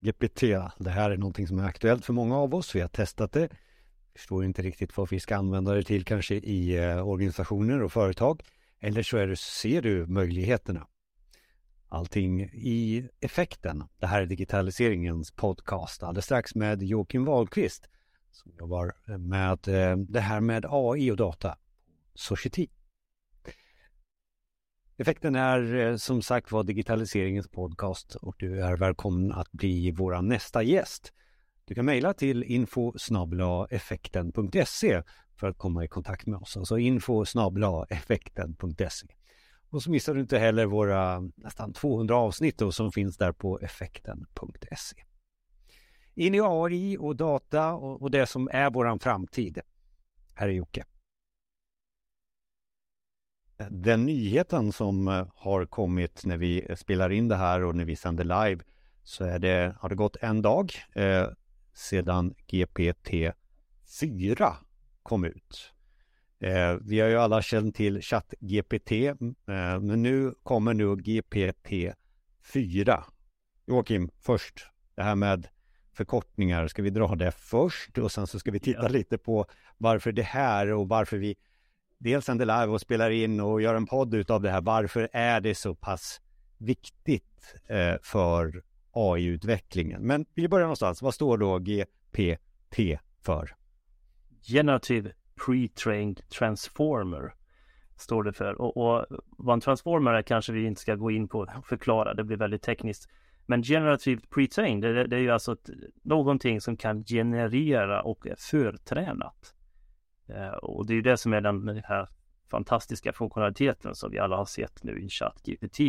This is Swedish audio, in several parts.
GPT. Det här är någonting som är aktuellt för många av oss. Vi har testat det. Förstår inte riktigt vad vi ska använda det till kanske i eh, organisationer och företag. Eller så är det, ser du möjligheterna. Allting i effekten. Det här är digitaliseringens podcast alldeles strax med Joakim Wahlqvist som jobbar med eh, det här med AI och data. Society. Effekten är eh, som sagt var digitaliseringens podcast och du är välkommen att bli vår nästa gäst. Du kan mejla till info effekten.se för att komma i kontakt med oss. Alltså info effekten.se. Och så missar du inte heller våra nästan 200 avsnitt som finns där på effekten.se. In i AI och data och det som är våran framtid. Här är Jocke. Den nyheten som eh, har kommit när vi spelar in det här och när vi sänder live så är det, har det gått en dag eh, sedan GPT-4 kom ut. Eh, vi har ju alla känt till ChatGPT, eh, men nu kommer nu GPT-4. Joakim, först det här med förkortningar. Ska vi dra det först och sen så ska vi titta ja. lite på varför det här och varför vi dels sänder live och spelar in och gör en podd utav det här. Varför är det så pass viktigt eh, för AI-utvecklingen? Men vi börjar någonstans. Vad står då GPT för? Generative Pre-trained Transformer står det för. Och, och vad en transformer är kanske vi inte ska gå in på och förklara. Det blir väldigt tekniskt. Men generativt pre-trained, det, det, är ju alltså ett, någonting som kan generera och är förtränat. Eh, och det är ju det som är den, den här fantastiska funktionaliteten som vi alla har sett nu i ChatGPT.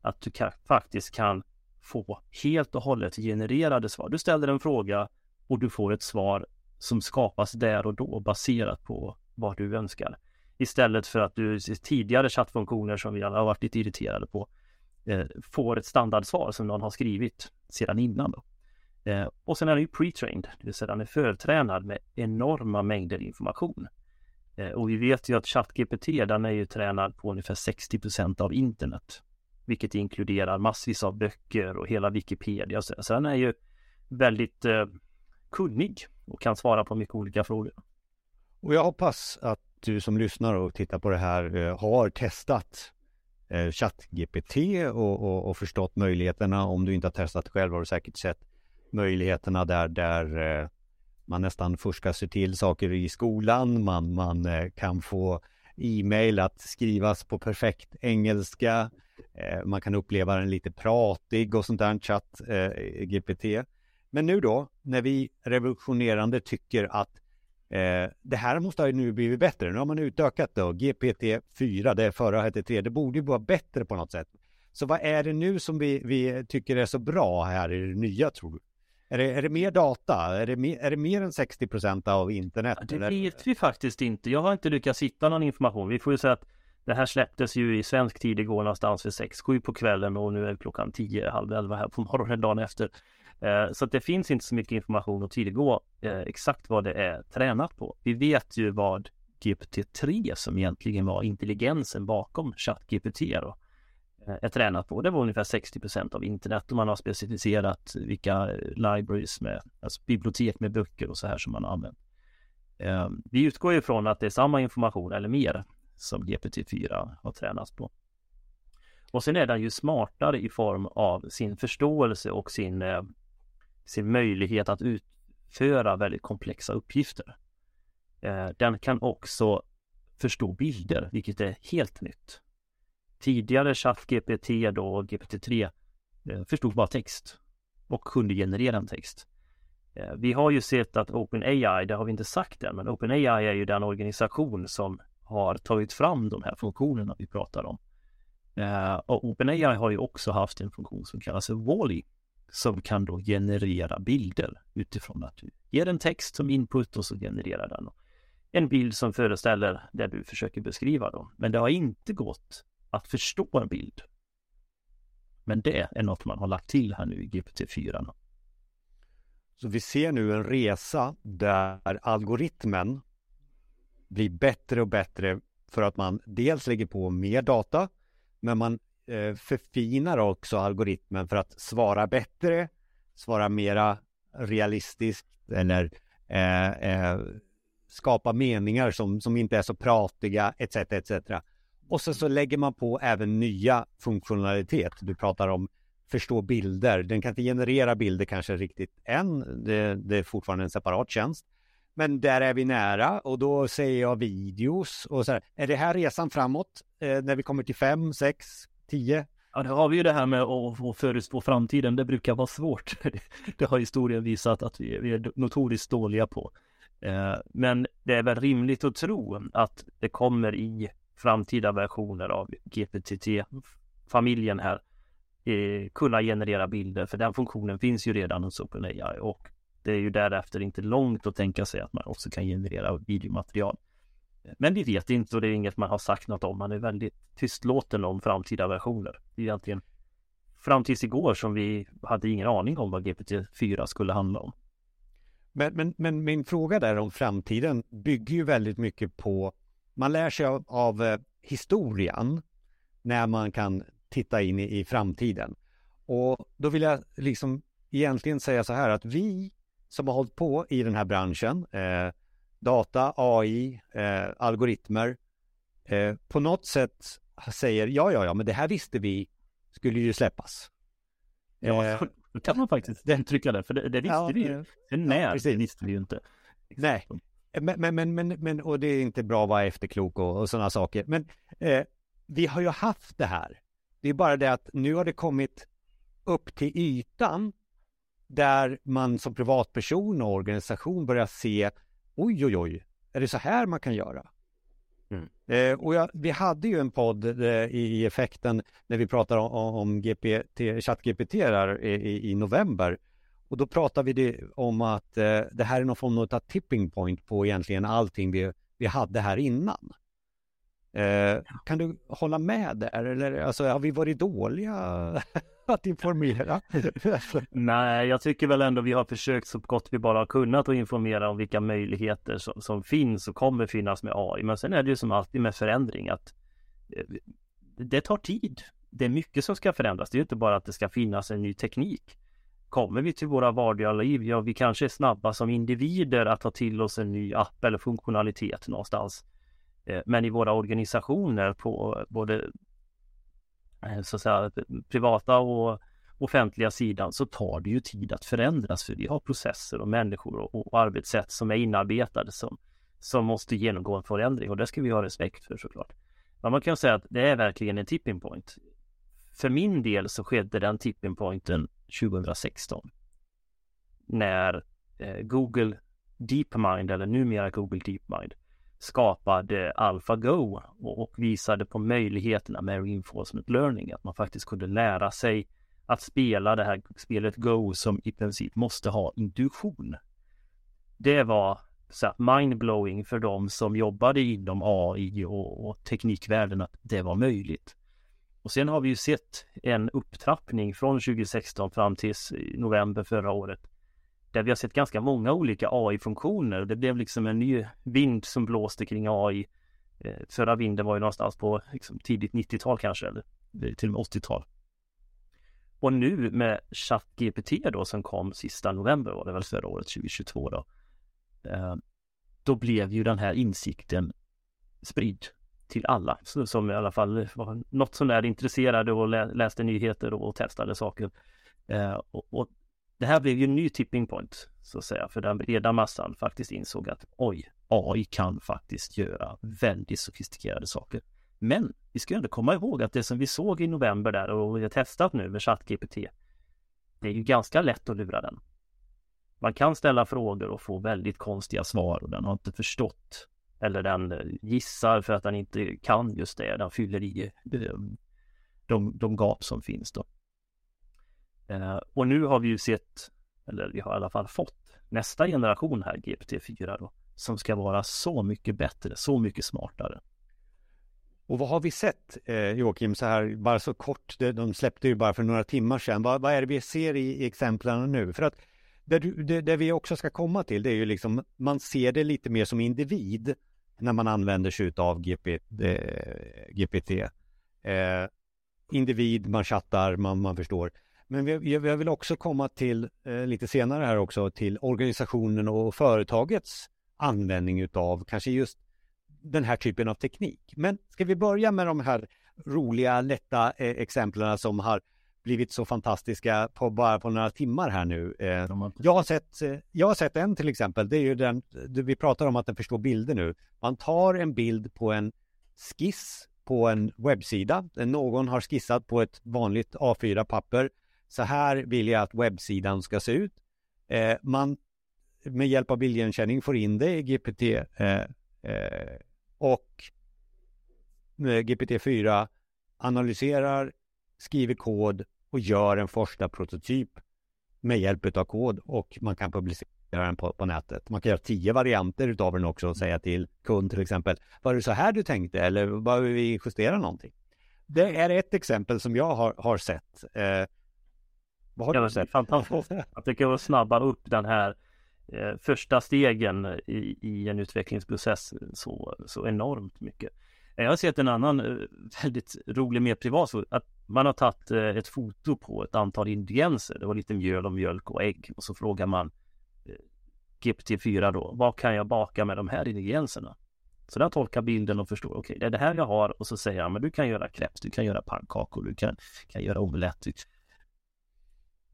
Att du kan, faktiskt kan få helt och hållet genererade svar. Du ställer en fråga och du får ett svar som skapas där och då baserat på vad du önskar. Istället för att du tidigare chattfunktioner som vi alla har varit lite irriterade på eh, får ett standardsvar som någon har skrivit sedan innan. Då. Eh, och sen är den ju pre-trained, det vill säga den är förtränad med enorma mängder information. Eh, och vi vet ju att ChatGPT den är ju tränad på ungefär 60% av internet. Vilket inkluderar massvis av böcker och hela Wikipedia. Så, så den är ju väldigt eh, kunnig och kan svara på mycket olika frågor. Och jag hoppas att du som lyssnar och tittar på det här eh, har testat eh, ChatGPT och, och, och, förstått möjligheterna. Om du inte har testat själv har du säkert sett möjligheterna där, där eh, man nästan fuskar sig till saker i skolan. Man, man eh, kan få e-mail att skrivas på perfekt engelska. Eh, man kan uppleva den lite pratig och sånt där, chatt eh, GPT. Men nu då, när vi revolutionerande tycker att eh, det här måste ha nu blivit bättre. Nu har man utökat då, GPT-4, det förra hette 3, det borde ju vara bättre på något sätt. Så vad är det nu som vi, vi tycker är så bra här i det nya tror du? Är det, är det mer data? Är det mer, är det mer än 60 procent av internet? Det eller? vet vi faktiskt inte. Jag har inte lyckats hitta någon information. Vi får ju säga att det här släpptes ju i svensk tid igår någonstans vid 6-7 på kvällen och nu är klockan 10, halv 11 här på morgonen dagen efter. Eh, så att det finns inte så mycket information att tillgå eh, exakt vad det är tränat på. Vi vet ju vad GPT-3 som egentligen var intelligensen bakom ChatGPT då, Eh, är tränat på. Det var ungefär 60% av internet och man har specificerat vilka eh, libraries med, alltså bibliotek med böcker och så här som man har använt. Ehm, vi utgår ifrån att det är samma information eller mer som GPT-4 har tränats på. Och sen är den ju smartare i form av sin förståelse och sin eh, sin möjlighet att utföra väldigt komplexa uppgifter. Eh, den kan också förstå bilder, vilket är helt nytt. Tidigare ChatGPT då, GPT-3, eh, förstod bara text och kunde generera en text. Eh, vi har ju sett att OpenAI, det har vi inte sagt än, men OpenAI är ju den organisation som har tagit fram de här funktionerna vi pratar om. Eh, och OpenAI har ju också haft en funktion som kallas Wall-E som kan då generera bilder utifrån att du ger en text som input och så genererar den en bild som föreställer det du försöker beskriva då. Men det har inte gått att förstå en bild. Men det är något man har lagt till här nu i GPT-4. Så vi ser nu en resa där algoritmen blir bättre och bättre för att man dels lägger på mer data, men man Eh, förfinar också algoritmen för att svara bättre, svara mera realistiskt eller eh, eh, skapa meningar som, som inte är så pratiga etc. etc. Och sen så lägger man på även nya funktionalitet. Du pratar om förstå bilder. Den kan inte generera bilder kanske riktigt än. Det, det är fortfarande en separat tjänst. Men där är vi nära och då säger jag videos och så här. Är det här resan framåt eh, när vi kommer till fem, sex, tio? Ja, då har vi ju det här med att förutspå framtiden. Det brukar vara svårt. Det har historien visat att vi, vi är notoriskt dåliga på. Eh, men det är väl rimligt att tro att det kommer i framtida versioner av GPT-familjen här eh, kunna generera bilder, för den funktionen finns ju redan hos OpenAI och det är ju därefter inte långt att tänka sig att man också kan generera videomaterial. Men vi vet inte och det är inget man har sagt något om. Man är väldigt tystlåten om framtida versioner. Det är egentligen fram tills igår som vi hade ingen aning om vad GPT-4 skulle handla om. Men, men, men min fråga där om framtiden bygger ju väldigt mycket på man lär sig av, av eh, historien när man kan titta in i, i framtiden. Och då vill jag liksom egentligen säga så här att vi som har hållit på i den här branschen, eh, data, AI, eh, algoritmer, eh, på något sätt säger ja, ja, ja, men det här visste vi skulle ju släppas. Ja, eh, då kan man faktiskt uttrycka det, för det, det visste ja, vi ju. Sen när, ja, det visste vi ju inte. Nej, men, men, men, men, men, och det är inte bra att vara efterklok och, och sådana saker. Men eh, vi har ju haft det här. Det är bara det att nu har det kommit upp till ytan där man som privatperson och organisation börjar se oj, oj, oj, är det så här man kan göra? Mm. Eh, och jag, vi hade ju en podd eh, i, i, effekten när vi pratade om, om GPT, ChatGPT där i, i, november. Och då pratade vi om att eh, det här är någon form av tipping point på egentligen allting vi, vi hade här innan. Eh, kan du hålla med där eller alltså, har vi varit dåliga att informera? Nej, jag tycker väl ändå vi har försökt så gott vi bara har kunnat att informera om vilka möjligheter som, som finns och kommer finnas med AI. Men sen är det ju som alltid med förändring att eh, det tar tid. Det är mycket som ska förändras. Det är inte bara att det ska finnas en ny teknik. Kommer vi till våra vardagliga liv, ja vi kanske är snabba som individer att ta till oss en ny app eller funktionalitet någonstans. Eh, men i våra organisationer på eh, både eh, så att säga, privata och offentliga sidan så tar det ju tid att förändras för vi har processer och människor och, och arbetssätt som är inarbetade som, som måste genomgå en förändring och det ska vi ha respekt för såklart. Men man kan säga att det är verkligen en tipping point. För min del så skedde den tipping pointen 2016 när eh, Google DeepMind eller numera Google DeepMind skapade AlphaGo och visade på möjligheterna med reinforcement learning, att man faktiskt kunde lära sig att spela det här spelet Go som i princip måste ha intuition. Det var så mindblowing för de som jobbade inom AI och, och teknikvärlden att det var möjligt. Och sen har vi ju sett en upptrappning från 2016 fram till november förra året där vi har sett ganska många olika AI-funktioner. Det blev liksom en ny vind som blåste kring AI. Eh, förra vinden var ju någonstans på liksom tidigt 90-tal kanske, eller till och med 80-tal. Och nu med ChatGPT då som kom sista november var det väl förra året, 2022 då. Eh, då blev ju den här insikten spridd till alla som i alla fall var något sånär intresserade och läste nyheter och testade saker. Eh, och det här blev ju en ny tipping point så att säga för den breda massan faktiskt insåg att oj, AI kan faktiskt göra väldigt sofistikerade saker. Men vi ska ändå komma ihåg att det som vi såg i november där och vi har testat nu med ChatGPT det är ju ganska lätt att lura den. Man kan ställa frågor och få väldigt konstiga svar och den har inte förstått eller den eh, gissar för att den inte kan just det. Den fyller i eh, de, de gap som finns då. Eh, och nu har vi ju sett, eller vi har i alla fall fått nästa generation här, GPT-4 då, som ska vara så mycket bättre, så mycket smartare. Och vad har vi sett eh, Joakim, så här bara så kort, de släppte ju bara för några timmar sedan. Vad, vad är det vi ser i, i exemplen nu? För att det, det, det, vi också ska komma till, det är ju liksom, man ser det lite mer som individ när man använder sig av GP, eh, GPT. Eh, individ, man chattar, man, man förstår. Men vi, jag vill också komma till eh, lite senare här också till organisationen och företagets användning utav kanske just den här typen av teknik. Men ska vi börja med de här roliga, lätta eh, exemplen som har blivit så fantastiska på bara på några timmar här nu. Eh, jag, har sett, eh, jag har sett en till exempel, det är ju den, vi pratar om att den förstår bilder nu. Man tar en bild på en skiss på en webbsida. Någon har skissat på ett vanligt A4-papper. Så här vill jag att webbsidan ska se ut. Eh, man med hjälp av bildigenkänning får in det i GPT och GPT-4 analyserar, skriver kod och gör en första prototyp med hjälp av kod och man kan publicera den på, på nätet. Man kan göra tio varianter utav den också och säga till kund till exempel Var det så här du tänkte eller behöver vi justera någonting? Det är ett exempel som jag har, har sett. Eh, vad har ja, du sett? Fantastiskt att det kan snabba upp den här eh, första stegen i, i en utvecklingsprocess så, så enormt mycket. Jag har sett en annan eh, väldigt rolig, mer privat, att man har tagit eh, ett foto på ett antal ingredienser. Det var lite mjöl och mjölk och ägg och så frågar man eh, GPT-4 då, vad kan jag baka med de här ingredienserna? Så den tolkar bilden och förstår, okej, okay, det är det här jag har och så säger han, men du kan göra crepes, du kan göra pannkakor, du kan, kan göra omelett.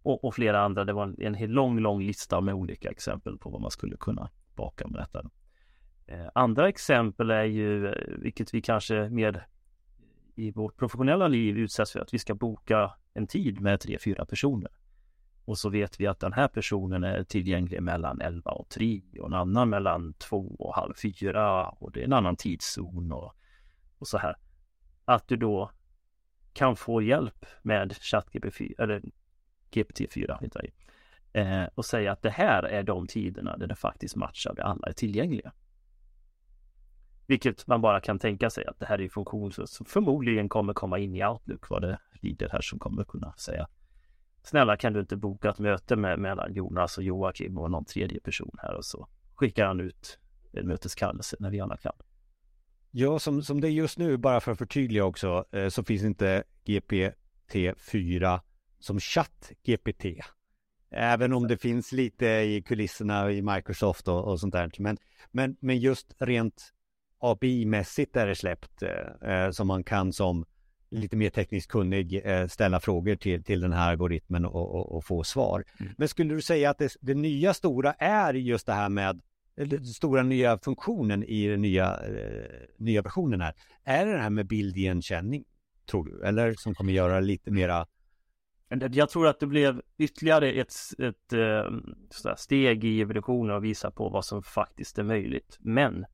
Och, och, flera andra, det var en, en lång, lång lista med olika exempel på vad man skulle kunna baka med detta. Eh, andra exempel är ju, eh, vilket vi kanske mer i vårt professionella liv utsätts för, att vi ska boka en tid med tre, fyra personer. Och så vet vi att den här personen är tillgänglig mellan 11 och 3 och en annan mellan 2 och halv 4 och det är en annan tidszon och, och så här. Att du då kan få hjälp med ChatGPT eller GPT-4 heter det, eh, och säga att det här är de tiderna där det faktiskt matchar, där alla är tillgängliga. Vilket man bara kan tänka sig att det här är funktion som förmodligen kommer komma in i Outlook vad det lider här som kommer kunna säga Snälla kan du inte boka ett möte med, mellan Jonas och Joakim och någon tredje person här och så skickar han ut en möteskallelse när vi alla kan. Ja, som, som det är just nu, bara för att förtydliga också, eh, så finns inte GPT-4 som chatt-GPT. Även om det finns lite i kulisserna i Microsoft och, och sånt där. Men, men, men just rent API-mässigt är det släppt eh, eh, som man kan som lite mer tekniskt kunnig eh, ställa frågor till, till den här algoritmen och, och, och få svar. Mm. Men skulle du säga att det, det, nya stora är just det här med den stora nya funktionen i den nya, eh, nya versionen här. Är det det här med bildigenkänning, tror du? Eller som kommer göra lite mera jag tror att det blev ytterligare ett, ett, ett eh, steg i evolutionen och visa på vad som faktiskt är möjligt. Men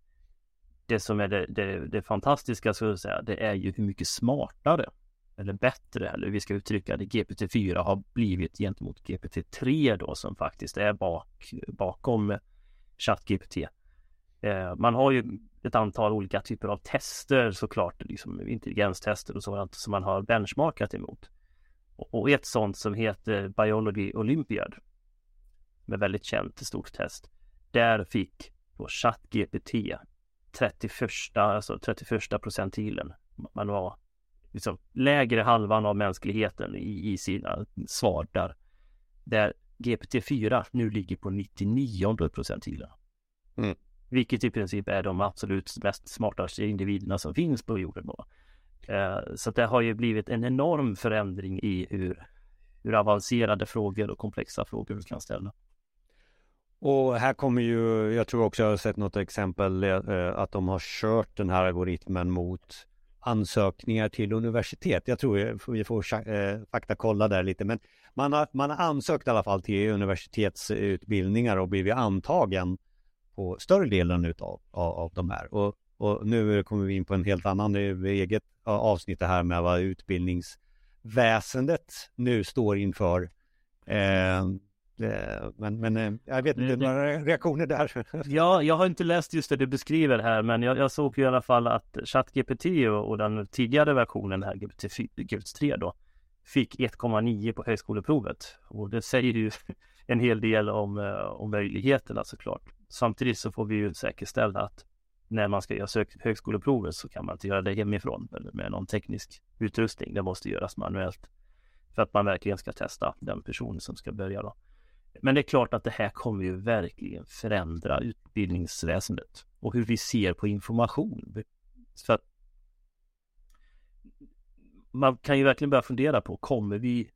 det som är det, det, det fantastiska så att säga, det är ju hur mycket smartare eller bättre, eller hur vi ska uttrycka det, GPT-4 har blivit gentemot GPT-3 då som faktiskt är bak, bakom ChatGPT. Eh, man har ju ett antal olika typer av tester såklart, liksom intelligenstester och sådant som man har benchmarkat emot. Och, och ett sånt som heter Biology Olympiad med väldigt känt stort test. Där fick då ChatGPT 31, alltså 31 procentilen. Man var liksom lägre halvan av mänskligheten i, i sina svar där. Där GPT-4 nu ligger på 99 procentilen. Mm. Vilket i princip är de absolut mest smartaste individerna som finns på jorden. Då. Eh, så det har ju blivit en enorm förändring i hur, hur avancerade frågor och komplexa frågor du kan ställa. Och här kommer ju, jag tror också jag har sett något exempel eh, att de har kört den här algoritmen mot ansökningar till universitet. Jag tror eh, vi får eh, faktakolla där lite, men man har, man har ansökt i alla fall till universitetsutbildningar och blivit antagen på större delen utav, av, av de här. Och, och nu kommer vi in på en helt annan eh, eget avsnitt här med vad utbildningsväsendet nu står inför. Eh, men, men eh, jag vet inte, några reaktioner där? Ja, jag har inte läst just det du beskriver här, men jag, jag såg ju i alla fall att ChatGPT och, och den tidigare versionen här, GPT-3 då, fick 1,9 på högskoleprovet. Och det säger ju en hel del om, eh, om möjligheterna såklart. Samtidigt så får vi ju säkerställa att när man ska göra högskoleprovet så kan man inte göra det hemifrån eller med någon teknisk utrustning. Det måste göras manuellt. för att man verkligen ska testa den personen som ska börja då. Men det är klart att det här kommer ju verkligen förändra utbildningsväsendet och hur vi ser på information. För att man kan ju verkligen börja fundera på, kommer vi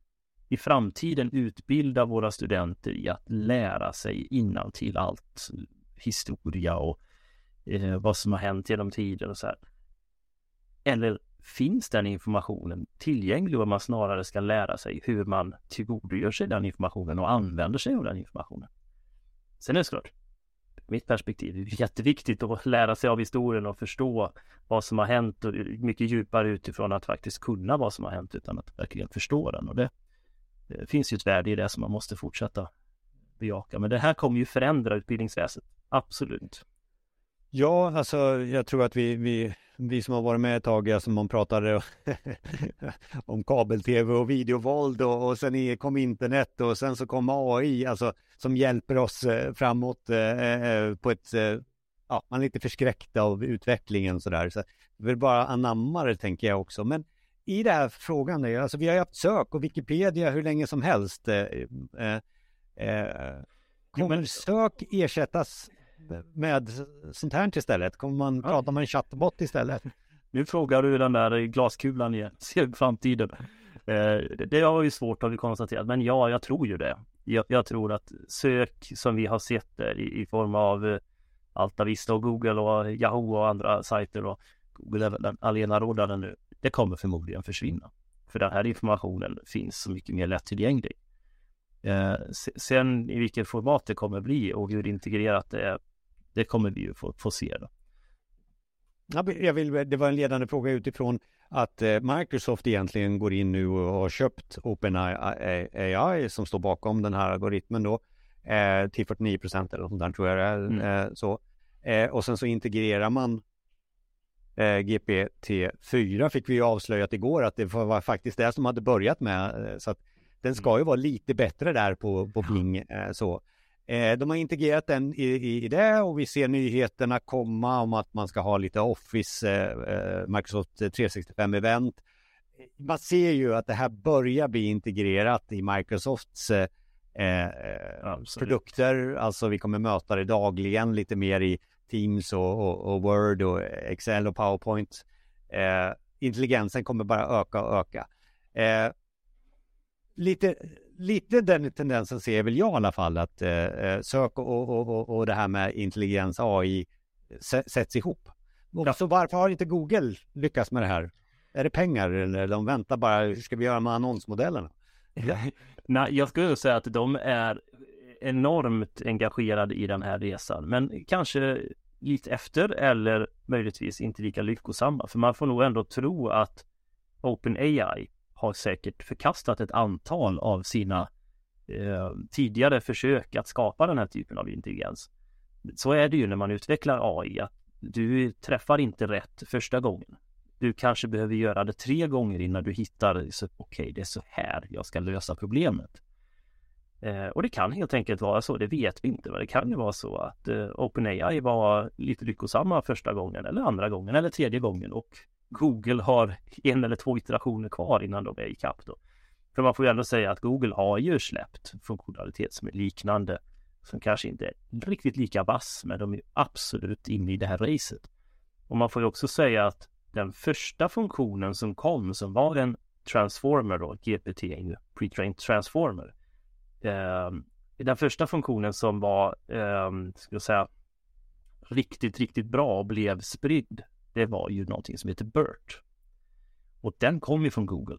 i framtiden utbilda våra studenter i att lära sig innan till allt historia och eh, vad som har hänt genom tiden och så här. Eller finns den informationen tillgänglig och man snarare ska lära sig hur man tillgodogör sig den informationen och använder sig av den informationen. Sen är det såklart, mitt perspektiv, det är jätteviktigt att lära sig av historien och förstå vad som har hänt och mycket djupare utifrån att faktiskt kunna vad som har hänt utan att verkligen förstå den och det, det finns ju ett värde i det som man måste fortsätta bejaka. Men det här kommer ju förändra utbildningsväsendet, absolut. Ja, alltså jag tror att vi, vi, vi som har varit med ett tag, alltså man pratade om kabel-tv och videovåld och, och sen kom internet och sen så kom AI, alltså som hjälper oss eh, framåt eh, eh, på ett, eh, ja, man är lite förskräckt av utvecklingen sådär. Så vi vill bara anamma det tänker jag också. Men i den här frågan, alltså vi har ju haft sök och Wikipedia hur länge som helst. Eh, eh, kommer sök ersättas med sånt här istället? Kommer man ja. prata med en chattbot istället? Nu frågar du den där glaskulan igen, ser framtiden. Eh, det har ju svårt har vi konstaterat, men ja, jag tror ju det. Jag, jag tror att sök som vi har sett där i, i form av eh, Altavista och Google och Yahoo och andra sajter och Google är den allena rådande nu. Det kommer förmodligen försvinna. För den här informationen finns så mycket mer lättillgänglig. Eh, sen i vilket format det kommer bli och hur integrerat det är, det kommer vi ju få, få se. Då. Jag vill, det var en ledande fråga utifrån att eh, Microsoft egentligen går in nu och har köpt OpenAI som står bakom den här algoritmen då eh, till 49 procent eller något där tror jag det är. Mm. Eh, så. och sen så integrerar man GPT-4 fick vi ju avslöjat igår att det var faktiskt det som hade börjat med så att den ska ju vara lite bättre där på, på Bing så. Eh, de har integrerat den i, i, i, det och vi ser nyheterna komma om att man ska ha lite Office, eh, eh Microsoft 365-event. Man ser ju att det här börjar bli integrerat i Microsofts eh, eh produkter. Alltså vi kommer möta det dagligen lite mer i Teams och, och, och Word och Excel och PowerPoint. Eh, intelligensen kommer bara öka och öka. lite lite den tendensen ser väl jag i alla fall att eh, eh sök och, och, och, och det här med intelligens AI sätts ihop. Ja. Så varför har inte Google lyckats med det här? Är det pengar eller de väntar bara, hur ska vi göra med annonsmodellerna? Ja. Nej, jag skulle säga att de är enormt engagerade i den här resan, men kanske lite efter eller möjligtvis inte lika lyckosamma. För man får nog ändå tro att OpenAI har säkert förkastat ett antal av sina eh, tidigare försök att skapa den här typen av intelligens. Så är det ju när man utvecklar AI, att du träffar inte rätt första gången. Du kanske behöver göra det tre gånger innan du hittar, okej, okay, det är så här jag ska lösa problemet. Eh, och det kan helt enkelt vara så, det vet vi inte, men det kan ju vara så att eh, OpenAI var lite lyckosamma första gången eller andra gången eller tredje gången och Google har en eller två iterationer kvar innan de är ikapp då. För man får ju ändå säga att Google har ju släppt funktionalitet som är liknande som kanske inte är riktigt lika vass men de är absolut inne i det här racet. Och man får ju också säga att den första funktionen som kom som var en transformer då, GPT är ju pre-trained transformer. Eh, den första funktionen som var, eh, ska jag säga, riktigt, riktigt bra och blev spridd det var ju någonting som heter BERT. Och den kom ju från Google.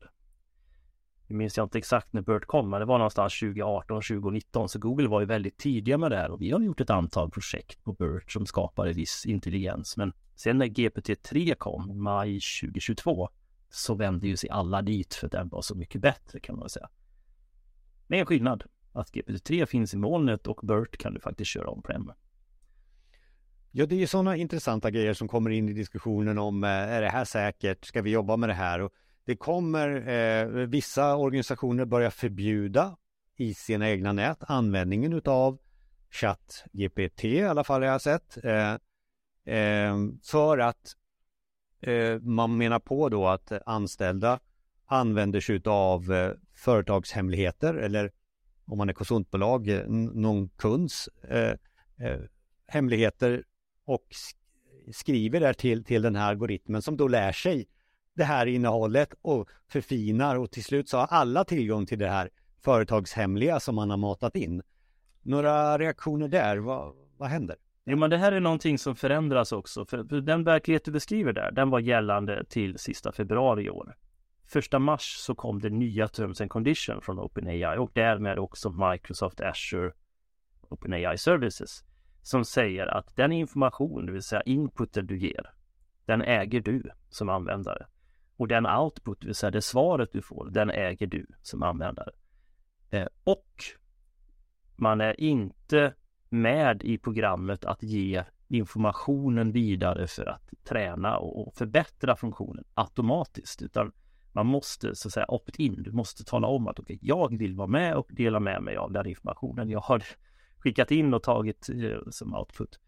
Nu minns jag inte exakt när BERT kom, men det var någonstans 2018, 2019. Så Google var ju väldigt tidiga med det här och vi har gjort ett antal projekt på BERT som skapade viss intelligens. Men sen när GPT-3 kom, maj 2022, så vände ju sig alla dit för den var så mycket bättre kan man säga. Men en skillnad, att GPT-3 finns i molnet och BERT kan du faktiskt köra om-prem. Ja, det är ju sådana intressanta grejer som kommer in i diskussionen om eh, är det här säkert? Ska vi jobba med det här? Och det kommer eh, vissa organisationer börja förbjuda i sina egna nät användningen utav ChatGPT i alla fall har jag sett. Eh, eh, för att eh, man menar på då att anställda använder sig av eh, företagshemligheter eller om man är konsultbolag, eh, någon kunds eh, eh, hemligheter och skriver där till, till den här algoritmen som då lär sig det här innehållet och förfinar och till slut så har alla tillgång till det här företagshemliga som man har matat in. Några reaktioner där, vad, vad händer? Jo men det här är någonting som förändras också, för, för den verklighet du beskriver där, den var gällande till sista februari i år. Första mars så kom det nya Terms and Condition från OpenAI och därmed också Microsoft Azure OpenAI Services som säger att den information, det vill säga inputen du ger, den äger du som användare. Och den output, det vill säga det svaret du får, den äger du som användare. Eh, och man är inte med i programmet att ge informationen vidare för att träna och förbättra funktionen automatiskt, utan man måste så att säga opt-in. Du måste tala om att okej, okay, jag vill vara med och dela med mig av den informationen jag har skickat in och tagit eh, som output.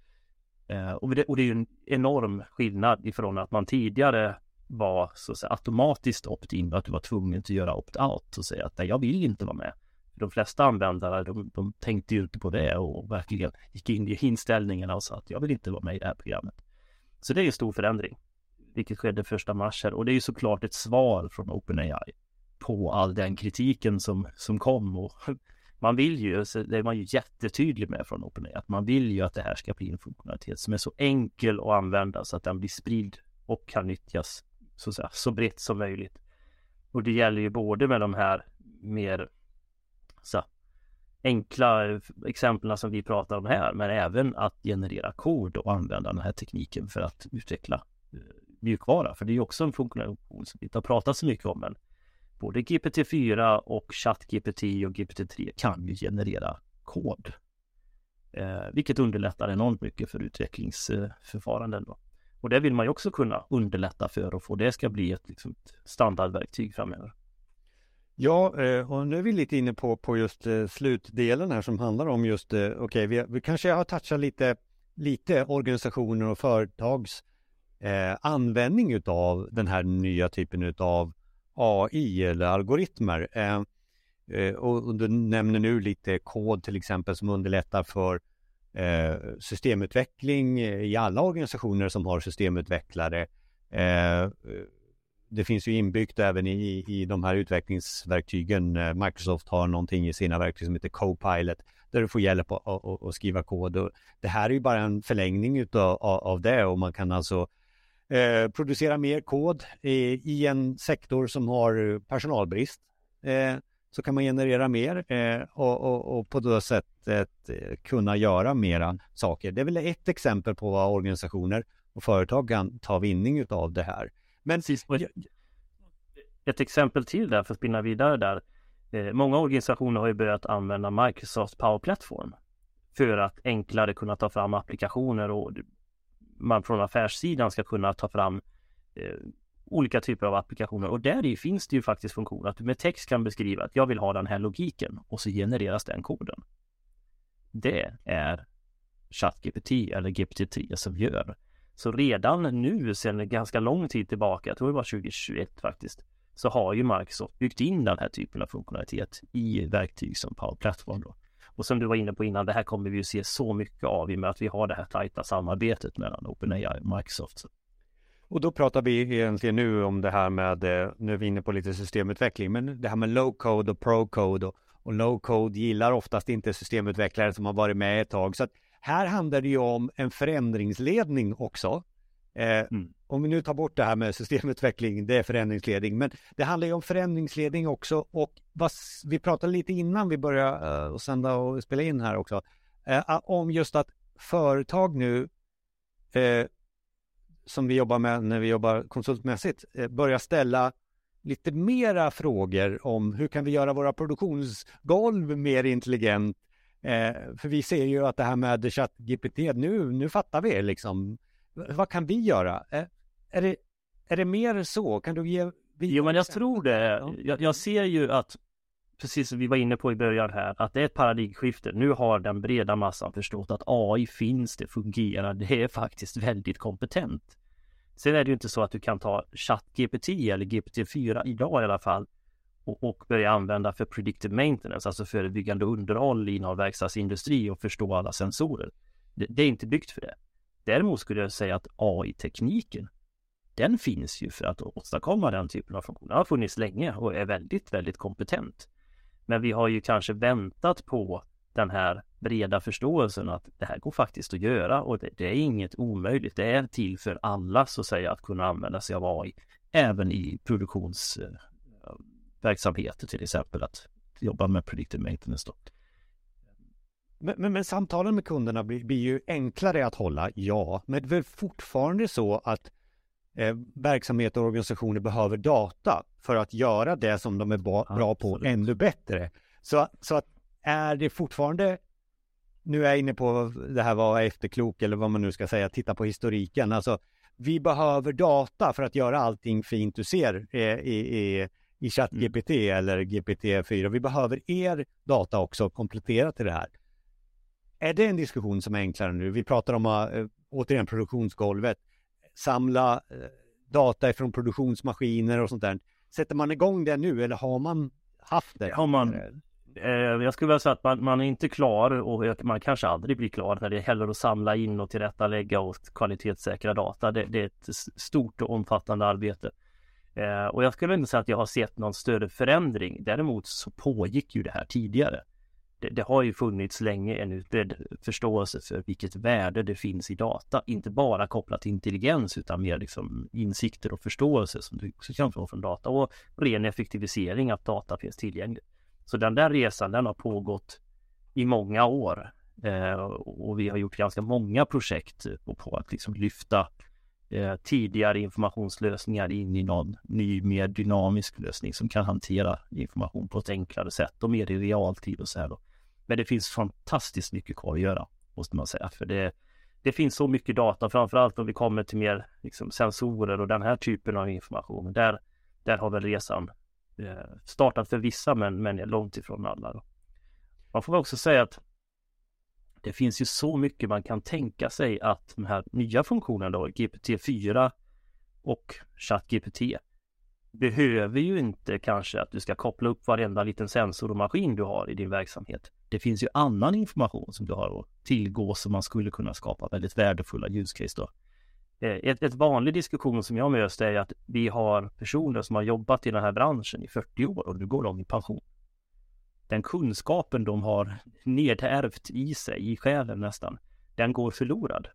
Eh, och, det, och det är ju en enorm skillnad ifrån att man tidigare var så att säga automatiskt opt-in, att du var tvungen att göra opt-out och säga att nej, jag vill inte vara med. De flesta användare, de, de tänkte ju inte på det och verkligen gick in i inställningarna och sa att jag vill inte vara med i det här programmet. Så det är en stor förändring, vilket skedde första mars här och det är ju såklart ett svar från OpenAI på all den kritiken som, som kom och man vill ju, det är man ju jättetydlig med från OpenAI, att man vill ju att det här ska bli en funktionalitet som är så enkel att använda så att den blir spridd och kan nyttjas så, säga, så brett som möjligt. Och det gäller ju både med de här mer så, enkla exemplen som vi pratar om här, men även att generera kod och använda den här tekniken för att utveckla eh, mjukvara. För det är ju också en funktion som vi inte har pratat så mycket om, men både GPT-4 och ChatGPT och GPT-3 kan ju generera kod. Eh, vilket underlättar enormt mycket för utvecklingsförfaranden. Då. Och det vill man ju också kunna underlätta för och få det ska bli ett, liksom, ett standardverktyg framöver. Ja, eh, och nu är vi lite inne på, på just eh, slutdelen här som handlar om just, eh, okej, okay, vi, vi, kanske har touchat lite, lite organisationer och företags eh, användning utav den här nya typen utav AI eller algoritmer. Eh, eh, och, du nämner nu lite kod till exempel som underlättar för eh, systemutveckling i alla organisationer som har systemutvecklare. Det finns ju inbyggt även i, i de här utvecklingsverktygen. Microsoft har någonting i sina verktyg som heter Copilot där du får hjälp att skriva kod. Och det här är ju bara en förlängning utav, av det och man kan alltså eh, producera mer kod i, i, en sektor som har personalbrist. Eh, så kan man generera mer eh, och, och, och, på det sättet eh, kunna göra mera saker. Det är väl ett exempel på vad organisationer och företag kan ta vinning av det här. Men ett exempel till där för att spinna vidare där. Eh, många organisationer har ju börjat använda Microsoft Power Platform för att enklare kunna ta fram applikationer och man från affärssidan ska kunna ta fram eh, olika typer av applikationer och där finns det ju faktiskt funktioner att du med text kan beskriva att jag vill ha den här logiken och så genereras den koden. Det är ChatGPT eller GPT-3 som gör. Så redan nu sedan ganska lång tid tillbaka, jag tror det var 2021 faktiskt, så har ju Microsoft byggt in den här typen av funktionalitet i verktyg som Power Platform. Då. Och som du var inne på innan, det här kommer vi ju se så mycket av i och med att vi har det här tajta samarbetet mellan OpenAI och Microsoft. Och då pratar vi egentligen nu om det här med, eh, nu är vi inne på lite systemutveckling, men det här med low code och pro code och, och low code gillar oftast inte systemutvecklare som har varit med ett tag. Så att här handlar det ju om en förändringsledning också. Eh, mm. Om vi nu tar bort det här med systemutveckling, det är förändringsledning, men det handlar ju om förändringsledning också och vad, vi pratade lite innan vi började uh, sända och spela in här också, uh, om just att företag nu uh, som vi jobbar med när vi jobbar konsultmässigt börjar ställa lite mera frågor om hur kan vi göra våra produktionsgolv mer intelligent för vi ser ju att det här med ChatGPT, nu, nu fattar vi liksom. Vad kan vi göra? Är, det, är det mer så? Kan du ge? Jo, men jag tror det. Jag, jag, ser ju att, precis som vi var inne på i början här, att det är ett paradigmskifte. Nu har den breda massan förstått att AI finns, det fungerar, det är faktiskt väldigt kompetent. Sen är det ju inte så att du kan ta ChatGPT eller GPT-4 idag i alla fall och, och börja använda för predictive maintenance, alltså förebyggande underhåll inom verkstadsindustri och förstå alla sensorer. Det, det är inte byggt för det. Däremot skulle jag säga att AI-tekniken, den finns ju för att åstadkomma den typen av funktioner. Den har funnits länge och är väldigt, väldigt kompetent. Men vi har ju kanske väntat på den här breda förståelsen att det här går faktiskt att göra och det, det, är inget omöjligt. Det är till för alla så att säga att kunna använda sig av AI även i produktionsverksamheter eh, till exempel att jobba med predictive maintenance. Då. Men, men, men, samtalen med kunderna blir, blir, ju enklare att hålla, ja, men det är väl fortfarande så att eh, verksamheter och organisationer behöver data för att göra det som de är bra, bra på ännu bättre. Så, så att är det fortfarande nu är jag inne på det här vara efterklok eller vad man nu ska säga, titta på historiken. Alltså, vi behöver data för att göra allting fint du ser i, i, i ChatGPT mm. eller GPT-4. Vi behöver er data också komplettera till det här. Är det en diskussion som är enklare nu? Vi pratar om, äh, återigen, produktionsgolvet. Samla äh, data från produktionsmaskiner och sånt där. Sätter man igång det nu eller har man haft det? Har man, eh, jag skulle vilja säga att man, man, är inte klar och man kanske aldrig blir klar när det gäller att samla in och tillrättalägga och kvalitetssäkra data. Det, det är ett stort och omfattande arbete. Eh, och jag skulle inte säga att jag har sett någon större förändring. Däremot så pågick ju det här tidigare det, det, har ju funnits länge en utbredd förståelse för vilket värde det finns i data. Inte bara kopplat till intelligens utan mer liksom insikter och förståelse som du också kan få från data och ren effektivisering att data finns tillgängligt. Så den där resan den har pågått i många år eh, och vi har gjort ganska många projekt på, på att liksom lyfta eh, tidigare informationslösningar in i någon ny mer dynamisk lösning som kan hantera information på ett enklare sätt och mer i realtid och så här då. Men det finns fantastiskt mycket kvar att göra, måste man säga. För det, det finns så mycket data, framförallt om vi kommer till mer liksom, sensorer och den här typen av information. Där, där har väl resan eh, startat för vissa, men, men är långt ifrån alla. Då. Man får väl också säga att det finns ju så mycket man kan tänka sig att de här nya funktionerna då, GPT-4 och ChatGPT behöver ju inte kanske att du ska koppla upp varenda liten sensor och maskin du har i din verksamhet. Det finns ju annan information som du har att tillgå som man skulle kunna skapa väldigt värdefulla ljuscase. då. Eh, ett, ett vanlig diskussion som jag möter är att vi har personer som har jobbat i den här branschen i 40 år och nu går de i pension. Den kunskapen de har nedärvt i sig, i själen nästan, den går förlorad.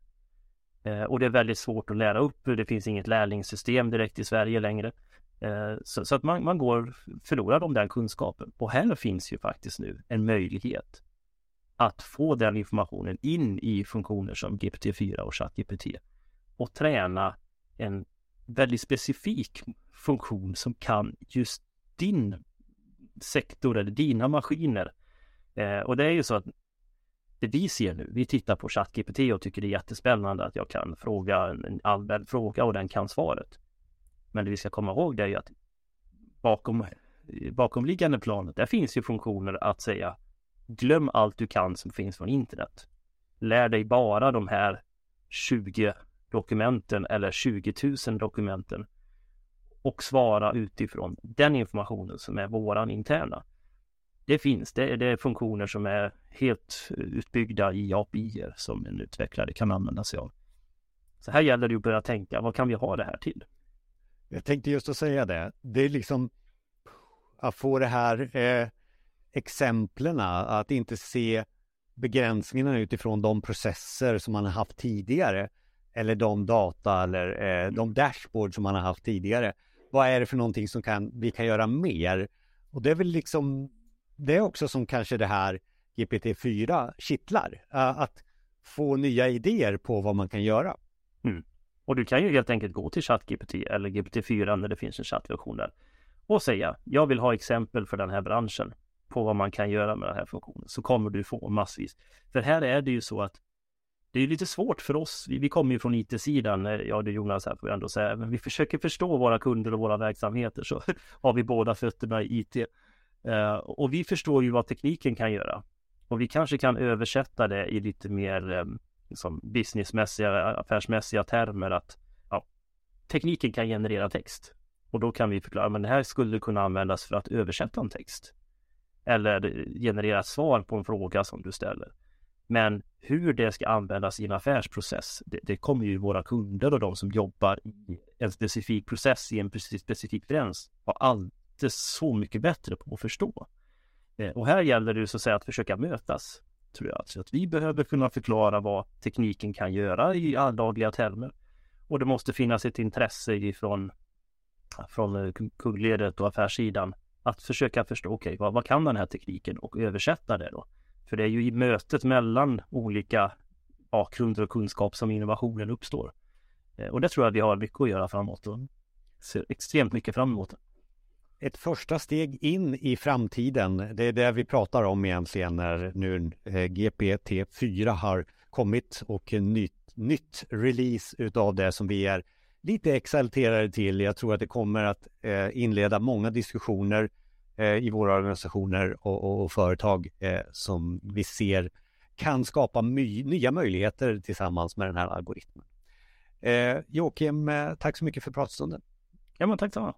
Eh, och det är väldigt svårt att lära upp. Det finns inget lärlingssystem direkt i Sverige längre. Eh, så, så, att man, man går förlorad om den kunskapen. Och här finns ju faktiskt nu en möjlighet att få den informationen in i funktioner som GPT-4 och ChatGPT och träna en väldigt specifik funktion som kan just din sektor eller dina maskiner. Eh, och det är ju så att det vi ser nu, vi tittar på ChatGPT och tycker det är jättespännande att jag kan fråga en allmän fråga och den kan svaret. Men det vi ska komma ihåg det är ju att bakom eh, bakomliggande planet, där finns ju funktioner att säga glöm allt du kan som finns från internet. Lär dig bara de här 20 dokumenten eller 20 000 dokumenten och svara utifrån den informationen som är våran interna. Det finns, det, det är funktioner som är helt utbyggda i API som en utvecklare kan använda sig av. Så här gäller det att börja tänka, vad kan vi ha det här till? Jag tänkte just att säga det. Det är liksom att få det här eh, exemplen, att inte se begränsningarna utifrån de processer som man har haft tidigare eller de data eller eh, de dashboard som man har haft tidigare. Vad är det för någonting som kan, vi kan göra mer? Och det är väl liksom det är också som kanske det här GPT-4 kittlar. Eh, att få nya idéer på vad man kan göra. Mm. Och du kan ju helt enkelt gå till ChatGPT eller GPT-4 när det finns en chattversion där och säga jag vill ha exempel för den här branschen på vad man kan göra med den här funktionen så kommer du få massvis. För här är det ju så att det är lite svårt för oss. Vi, vi kommer ju från IT-sidan. Ja, det är Jonas här får jag ändå säga. Men vi försöker förstå våra kunder och våra verksamheter så har vi båda fötterna i IT. Uh, och vi förstår ju vad tekniken kan göra. Och vi kanske kan översätta det i lite mer um, liksom businessmässiga, affärsmässiga termer att ja, tekniken kan generera text. Och då kan vi förklara, men det här skulle kunna användas för att översätta en text. Eller generera ett svar på en fråga som du ställer. Men hur det ska användas i en affärsprocess, det, det kommer ju våra kunder och de som jobbar i en specifik process i en specifik gräns vara alltid så mycket bättre på att förstå. Eh, och här gäller det så att säga att försöka mötas, tror jag. Så att vi behöver kunna förklara vad tekniken kan göra i alldagliga termer. Och det måste finnas ett intresse ifrån från eh, kundledet och affärssidan att försöka förstå, okej, okay, vad, vad kan den här tekniken och översätta det då? För det är ju i mötet mellan olika bakgrunder och kunskap som innovationen uppstår. Eh, och det tror jag vi har mycket att göra framåt och ser extremt mycket fram emot det. Ett första steg in i framtiden, det är det vi pratar om egentligen när nu eh, GPT-4 har kommit och en nytt, nytt release utav det som vi är lite exalterade till. Jag tror att det kommer att eh, inleda många diskussioner eh, i våra organisationer och, och, och företag som vi ser kan skapa my nya möjligheter tillsammans med den här algoritmen. Eh, Joakim, tack så mycket för pratstunden. Ja, men tack samma.